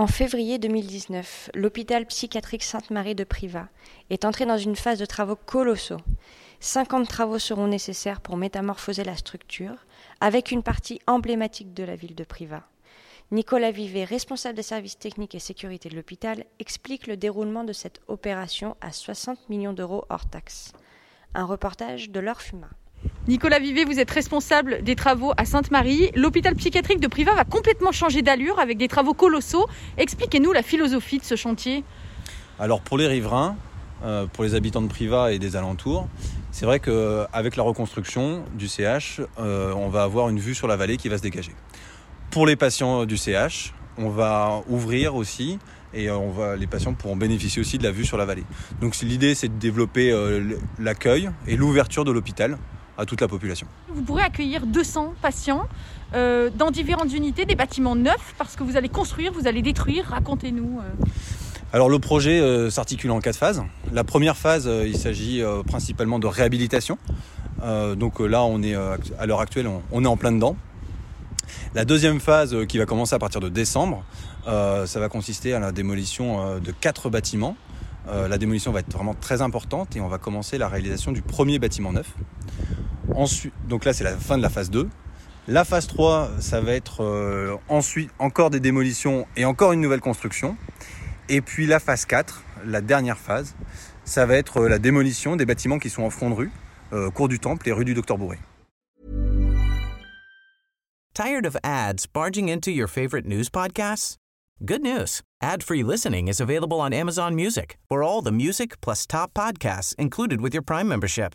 En février 2019, l'hôpital psychiatrique Sainte-Marie de Privas est entré dans une phase de travaux colossaux. 50 travaux seront nécessaires pour métamorphoser la structure, avec une partie emblématique de la ville de Privas. Nicolas Vivet, responsable des services techniques et sécurité de l'hôpital, explique le déroulement de cette opération à 60 millions d'euros hors taxes. Un reportage de Laure Fuma. Nicolas Vivet, vous êtes responsable des travaux à Sainte-Marie. L'hôpital psychiatrique de Privas va complètement changer d'allure avec des travaux colossaux. Expliquez-nous la philosophie de ce chantier. Alors pour les riverains, euh, pour les habitants de Privas et des alentours, c'est vrai qu'avec la reconstruction du CH, euh, on va avoir une vue sur la vallée qui va se dégager. Pour les patients du CH, on va ouvrir aussi et euh, les patients pourront bénéficier aussi de la vue sur la vallée. Donc l'idée c'est de développer l'accueil et l'ouverture de l'hôpital à toute la population. Vous pourrez accueillir 200 patients euh, dans différentes unités, des bâtiments neufs, parce que vous allez construire, vous allez détruire. Racontez-nous. Euh. Alors le projet euh, s'articule en quatre phases. La première phase, il s'agit principalement de réhabilitation. donc là, on est à l'heure actuelle, on, est en plein dedans. La deuxième phase, qui va commencer à partir de décembre, ça va consister à la démolition de quatre bâtiments. la démolition va être vraiment très importante et on va commencer la réalisation du premier bâtiment neuf. Ensuite, donc là, c'est la fin de la phase 2. La phase 3, ça va être euh, ensuite encore des démolitions et encore une nouvelle construction. Et puis la phase 4, la dernière phase, ça va être euh, la démolition des bâtiments qui sont en front de rue, euh, cours du Temple et rue du Docteur Bourré. Tired of ads barging into your favorite news podcasts? Good news. Ad-free listening is available on Amazon Music for all the music plus top podcasts included with your Prime membership.